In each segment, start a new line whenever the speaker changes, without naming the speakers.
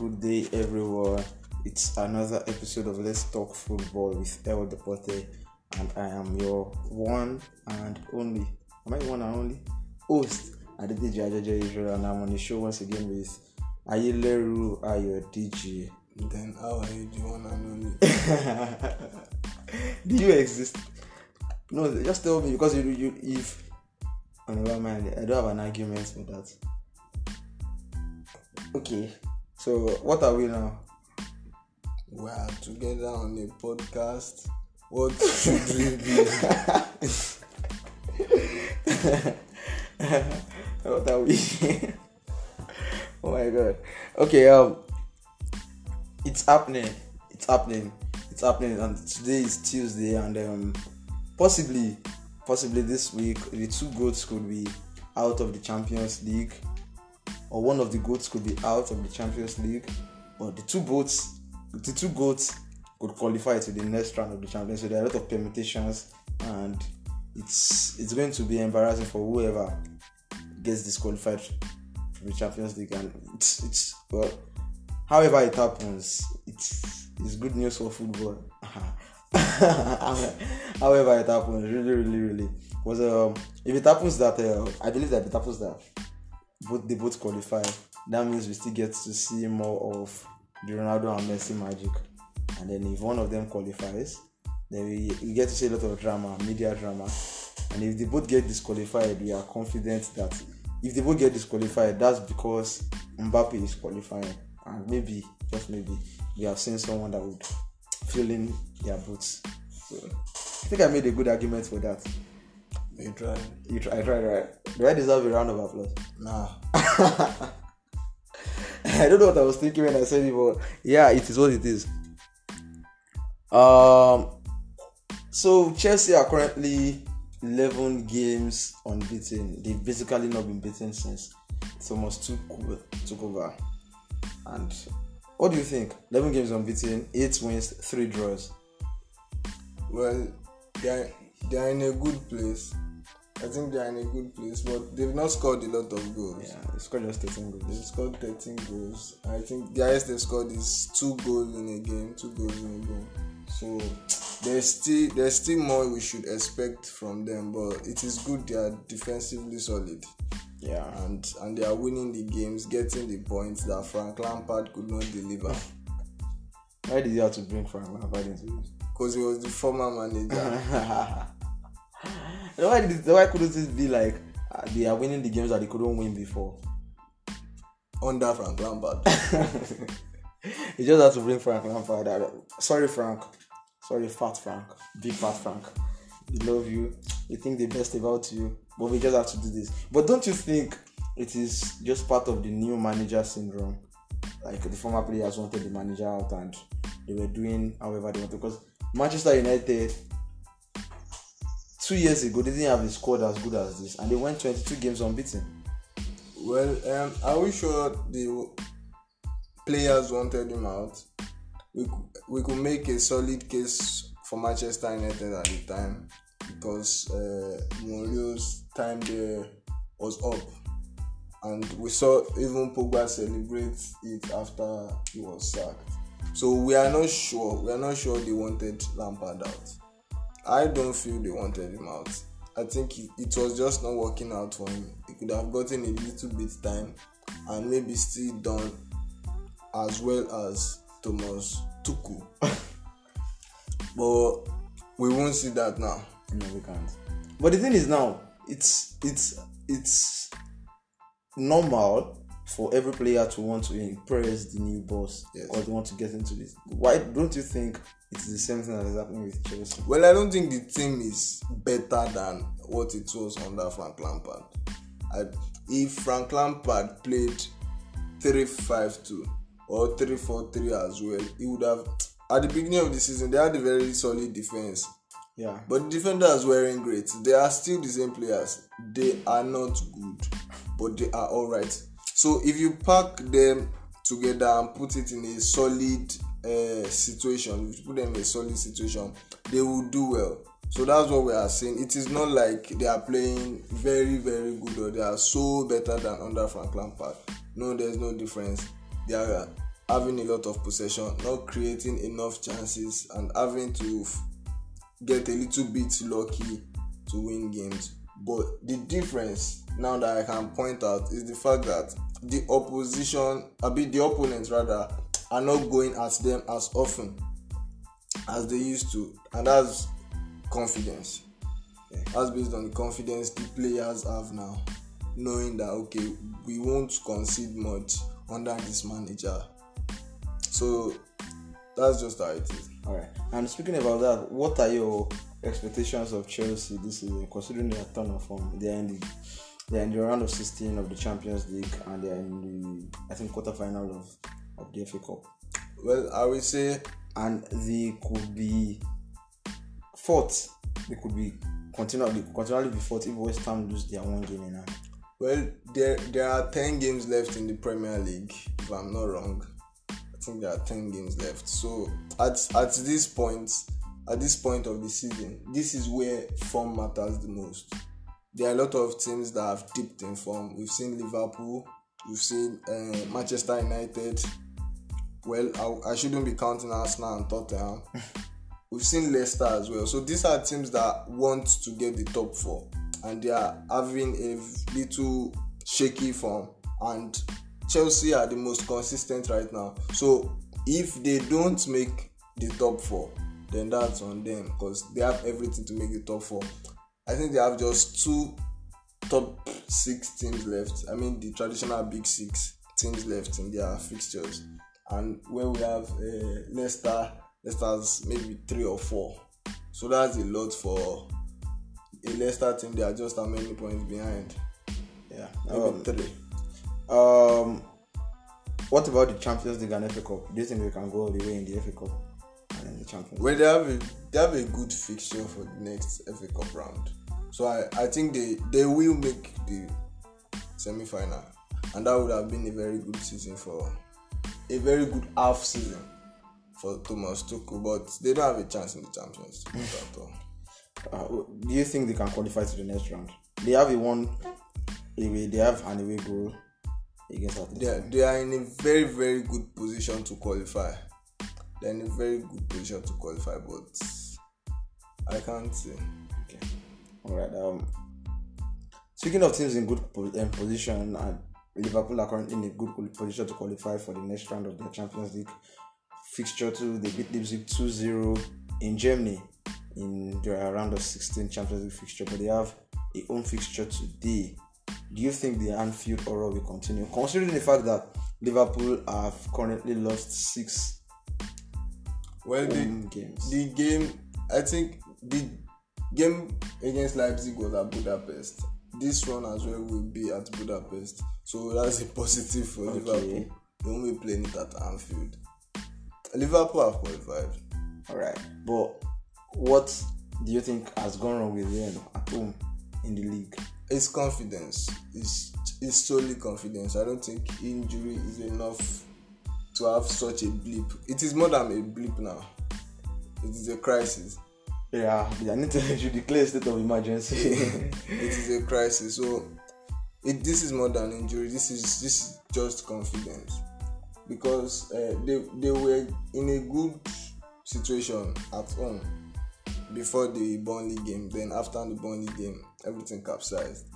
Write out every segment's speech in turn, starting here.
good day, everyone. It's another episode of Let's Talk Football with El Deporte, and I am your one and only, am I one and only host, Adedeji Ajaja Israel, and I'm on the show once again with Ayeleru Ayo DJ.
Then how are you the one and only?
Do you exist? No, just tell me because you, you if on the mind, I don't have an argument for that. Okay, so what are we now?
We are together on a podcast. What should we be?
what are we? oh my god. Okay, um it's happening. It's happening. It's happening and today is Tuesday and um possibly possibly this week the two goats could be out of the Champions League or one of the goats could be out of the Champions League or the two boats the two goats could qualify to the next round of the Champions. So there are a lot of permutations and it's it's going to be embarrassing for whoever gets disqualified from the Champions League. And it's it's well however it happens it's it's good news for football. However it happens really really really. Because um, if it happens that uh, I believe that it happens that both they both qualify. That means we still get to see more of the Ronaldo and Messi magic. And then if one of them qualifies then we, we get to see a lot of drama media drama. And if they both get disqualified we are confident that if they both get disqualified that's because Mbappe is qualifying. And maybe just maybe we have seen someone that would fill in their boots. So I think I made a good argument for that
You try.
you try, I tried right do I deserve a round of applause
Nah.
I don't know what I was thinking when I said it, but yeah, it is what it is. Um, so Chelsea are currently 11 games unbeaten. They've basically not been beaten since Thomas took took over. And what do you think? 11 games unbeaten, 8 wins, 3 draws.
Well, they are, they are in a good place. I think they are in a good place, but they've not scored a lot of goals.
Yeah, they scored just 13
They've
goals.
scored 13 goals. I think the highest they've scored is two goals in a game. Two goals in a game. So there's still there's still more we should expect from them, but it is good they are defensively solid
Yeah.
and and they are winning the games, getting the points that Frank Lampard could not deliver
Why did you have to bring Frank Lampard into this?
because he was the former manager.
why, did why couldn't this be like uh, they are winning the games that they couldn't win before?
under Frank Lampard.
you just have to bring Frank Lampard. out. Sorry, Frank. Sorry, Fat Frank. Big Fat Frank. We love you. We think the best about you. But we just have to do this. But don't you think it is just part of the new manager syndrome? Like the former players wanted the manager out and they were doing however they wanted. Because Manchester United two years ago they didn't have a squad as good as this and they went 22 games unbeaten.
well, um, are we sure the players wanted him out? We we could make a solid case for Manchester United at the time because uh, Mourinho's time there was up, and we saw even Pogba celebrate it after he was sacked. So we are not sure. We are not sure they wanted Lampard out. I don't feel they wanted him out. I think it, it was just not working out for him. He could have gotten a little bit time and maybe still done as well as Thomas Tuchel. but we won't see that now.
No, we can't. But the thing is now, it's it's it's normal for every player to want to impress the new boss
Yes.
or they want to get into this. Why don't you think it's the same thing that is happening with Chelsea?
Well, I don't think the team is better than what it was under Frank Lampard. I, if Frank Lampard played 3-5-2 or 3-4-3 as well, he would have. At the beginning of the season, they had a very solid defense,
Yeah.
but the defenders weren't great. They are still the same players. They are not good, but they are all right. So if you pack them together and put it in a solid uh, situation, if you put them in a solid situation, they will do well. So that's what we are saying. It is not like they are playing very, very good or they are so better than under Frank Lampard. No, there's no difference. They are having a lot of possession, not creating enough chances, and having to get a little bit lucky to win games. But the difference now that I can point out is the fact that the opposition, a bit the opponents rather, are not going at them as often as they used to, and that's confidence. That's based on the confidence the players have now, knowing that okay, we won't concede much under this manager. So that's just how it is.
All right. And speaking about that, what are your expectations of Chelsea this season, considering their turn of form? They are in the they are in the round of 16 of the Champions League, and they are in the I think quarterfinal of of the FA Cup,
Well, I will say
and they could be fourth. They could be continually continually be fourth if West Ham lose their one game in hand.
Well, there there are ten games left in the Premier League, if I'm not wrong. I think there are ten games left. So at at this point, at this point of the season, this is where form matters the most. There are a lot of teams that have dipped in form. We've seen Liverpool, we've seen uh, Manchester United. Well, I, I shouldn't be counting Arsenal and Tottenham. We've seen Leicester as well. So these are teams that want to get the top four, and they are having a little shaky form. And Chelsea are the most consistent right now. So if they don't make the top four, then that's on them because they have everything to make the top four. I think they have just two top six teams left. I mean the traditional big six teams left in their fixtures, and where we have uh, Leicester, Leicester's maybe three or four. So that's a lot for a Leicester team. They are just how many points behind?
Yeah.
Maybe
Um,
three.
um, what about the Champions League and FA Cup? Do you think they can go all the way in the FA Cup and in the Champions?
Well, they have a they have a good fixture for the next FA Cup round. So I, I think they, they will make the semi final. And that would have been a very good season for a very good half season for Thomas Tuchel, but they don't have a chance in the Champions League at all.
Uh, do you think they can qualify to the next round? They have a one away. They have an away goal against Atletico.
They are, they are in a very very good position to qualify. They're in a very good position to qualify, but I can't say.
Okay. All right. Um, speaking of teams in good po- um, position, and Liverpool are currently in a good position to qualify for the next round of their Champions League fixture. Too, they beat Leipzig 2-0 in Germany in their round of 16 Champions League fixture, but they have a home fixture today. Do you think the Anfield aura will continue, considering the fact that Liverpool have currently lost six
Well, the,
games?
the game i think the game against leipzig was at budapest this one as well will be at budapest. So that's a positive for
Okay.
liverpool. They won't be playing it at anfield. Liverpool have qualified
All right, but what do you think has gone wrong with them at home in the league?
it's confidence. It's it's solely confidence. I don't think injury is enough to have such a blip. It is more than a blip now. It is a crisis
Yeah, I need to you declare state of emergency.
it is a crisis. So it, this is more than injury. This is this is just confidence because uh, they they were in a good situation at home before the Burnley game. Then after the Burnley game, everything capsized.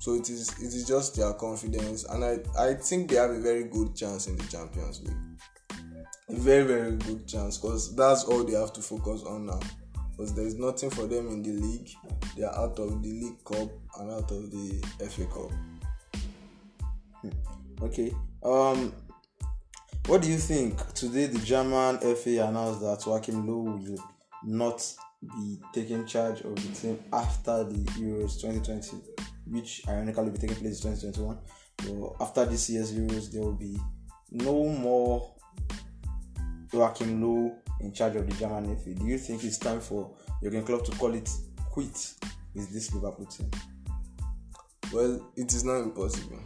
So it is it is just their confidence, and I I think they have a very good chance in the Champions League. A very very good chance because that's all they have to focus on now. Because there is nothing for them in the league. They are out of the League Cup and out of the FA Cup.
okay. Um, what do you think? Today, the German FA announced that Joachim Low will not be taking charge of the team after the Euros 2020, which ironically will be taking place in 2021. So after this year's Euros, there will be no more Joachim Low in charge of the German FA. Do you think it's time for Jurgen Klopp to call it quit with this Liverpool team?
Well, it is not impossible.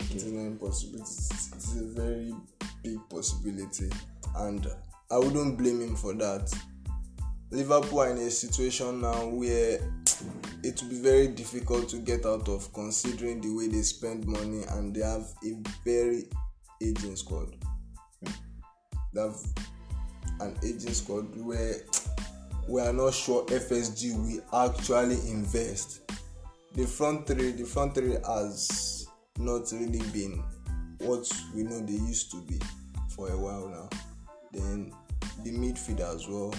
It is not impossible. It is, it is a very big possibility, and I wouldn't blame him for that. Liverpool are in a situation now where it will be very difficult to get out of considering the way they spend money and they have a very aging squad. they have an aging squad where we are not sure FSG will actually invest. The front three, the front three has not really been what we know they used to be for a while now. Then the midfield as well,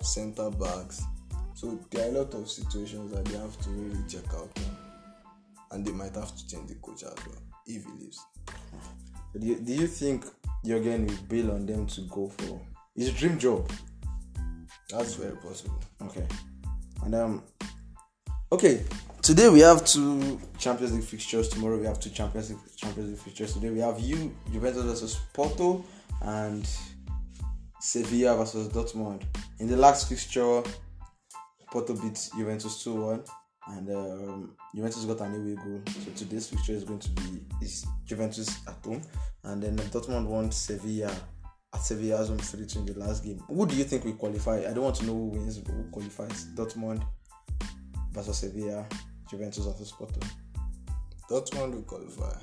centre backs. So there are a lot of situations that they have to really check out now. And they might have to change the coach as well if he leaves.
Do you, do you think Jurgen will bail on them to go for his dream job?
That's very possible.
Okay. And um okay, today we have two Champions League fixtures. Tomorrow we have two Champions League Champions League fixtures. Today we have you Juventus versus Porto and Sevilla versus Dortmund. In the last fixture, Porto beat Juventus 2-1 and um, Juventus got an away goal. So today's fixture is going to be is Juventus at home and then Dortmund won Sevilla at Sevilla's home 3 in the last game. Who do you think will qualify? I don't want to know who wins, but who qualifies? Dortmund versus Sevilla, Juventus versus Porto.
Dortmund will qualify.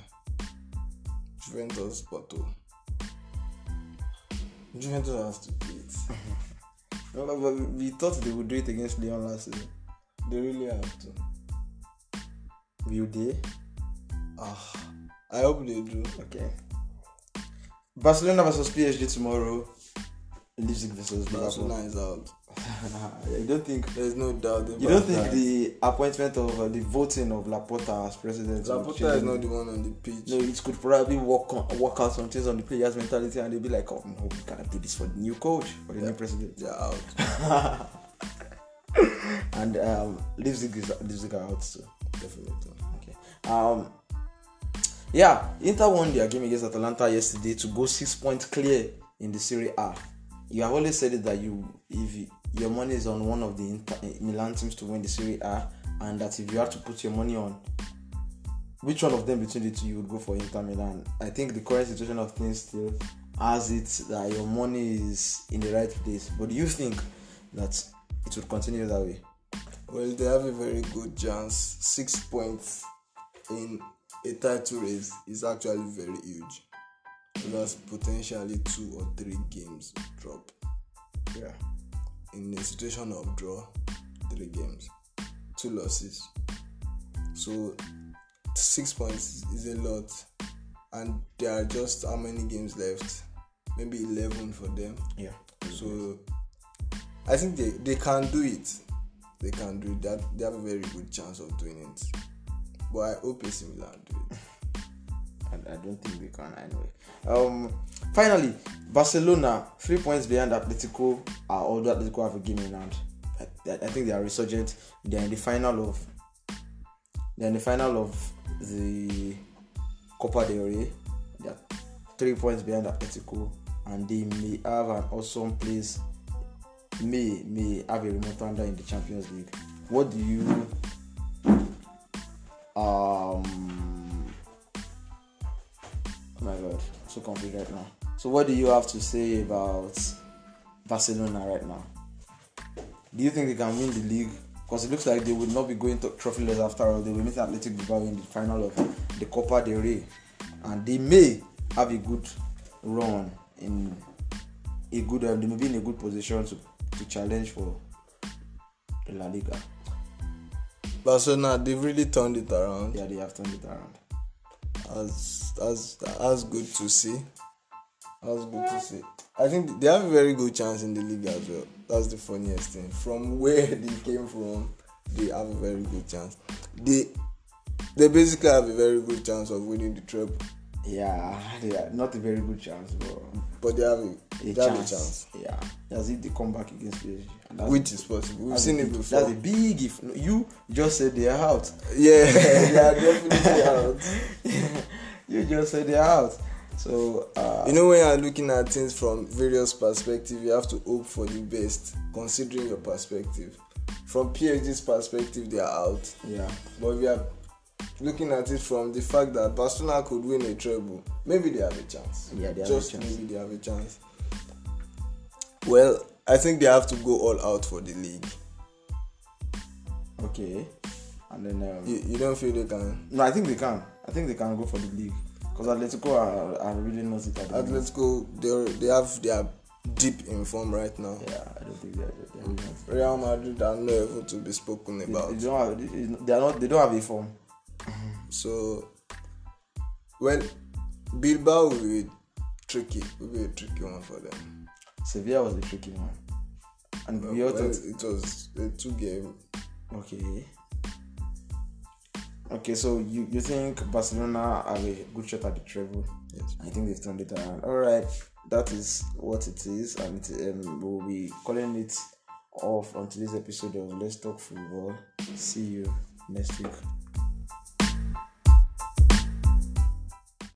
Juventus, Porto. Juventus has to beat.
No, but we thought they would do it against Lyon last season.
They really have to.
Will they?
Ah, I hope they do.
Okay. Barcelona versus PSG tomorrow. Leipzig versus
Barcelona
Liverpool.
is out.
you don't think
There's no doubt
you don't think
that.
the appointment of uh, the voting of Laporta as president
Laporta is not the one on the pitch.
No, it could probably work on, work out some things on the players' mentality, and they'll be like, "Oh no, we cannot do this for the new coach, for the
Yeah.
new president."
They're out.
and um, Leipzig is Leipzig are out too.
Definitely.
Okay. Um. Yeah, Inter won their game against Atalanta yesterday to go six points clear in the Serie A. You have always said it that you, if you, your money is on one of the Inter, eh, Milan teams to win the Serie A, and that if you have to put your money on which one of them between the two you would go for Inter Milan. I think the current situation of things still has it that your money is in the right place. But do you think that it would continue that way?
Well, they have a very good chance. Six points in a title race is actually very huge. That's potentially two or three games drop.
Yeah.
In a situation of draw, three games, two losses. So six points is a lot, and there are just how many games left? Maybe eleven for them.
Yeah.
So I think they, they can do it. They can do it. That they have a very good chance of doing it. But I hope AC Milan do it.
I, I don't think they can anyway. Um, finally, Barcelona three points behind Atletico. Uh, although Atletico have a game in hand, I, I think they are resurgent. They are in the final of. They are in the final of the Copa del Rey. They are three points behind Atletico, and they may have an awesome place. May may have a remontada in the Champions League. What do you um Oh my god, I'm so confused right now. So, what do you have to say about Barcelona right now? Do you think they can win the league? Because it looks like they would not be going to trophyless after all. They will meet Athletic Bilbao in the final of the Copa del Rey, and they may have a good run in a good. Um, they may be in a good position to, to challenge for the La Liga.
Barcelona, they've really turned it around.
Yeah, they have turned it around.
That's that's that's good to see. That's good to see. I think they have a very good chance in the league as well. That's the funniest thing. From where they came from, they have a very good chance. They they basically have a very good chance of winning the treble,
Yeah, yeah, not a very good chance, but
but they have a,
a,
they have a
chance.
chance,
Yeah, as if they come back against PSG.
Which is possible. We've seen it
big-
before.
That's a big if. You just said they are out.
Yeah, they are definitely out.
you just said they are out. So uh,
You know, when you're looking at things from various perspectives, you have to hope for the best, considering your perspective. From PSG's perspective, they are out.
yeah,
But we are looking at it from the fact that Barcelona could win a treble. Maybe they have a chance.
Yeah, they have
Just
a chance.
maybe they have a chance. Well, I think they have to go all out for the league.
okay. And then um,
You, you don't feel they can?
no, I think they can. I think they can go for the league. Because Atletico are, are really not it at the.
Atletico, they they have their deep in form right now.
Yeah, I don't think really not.
Real Madrid are not able to be spoken
They,
about.
they don't have. They, they are not. They don't have a form.
So, well, Bilbao will be tricky. Will be a tricky one for them.
Sevilla was a tricky one, and we all thought
it was a two game.
Okay. Okay, so you, you think Barcelona have a good shot at the treble?
Yes.
I think they've turned it around. All right, that is what it is, and um, we'll be calling it off on today's episode of Let's Talk Football. See you next week.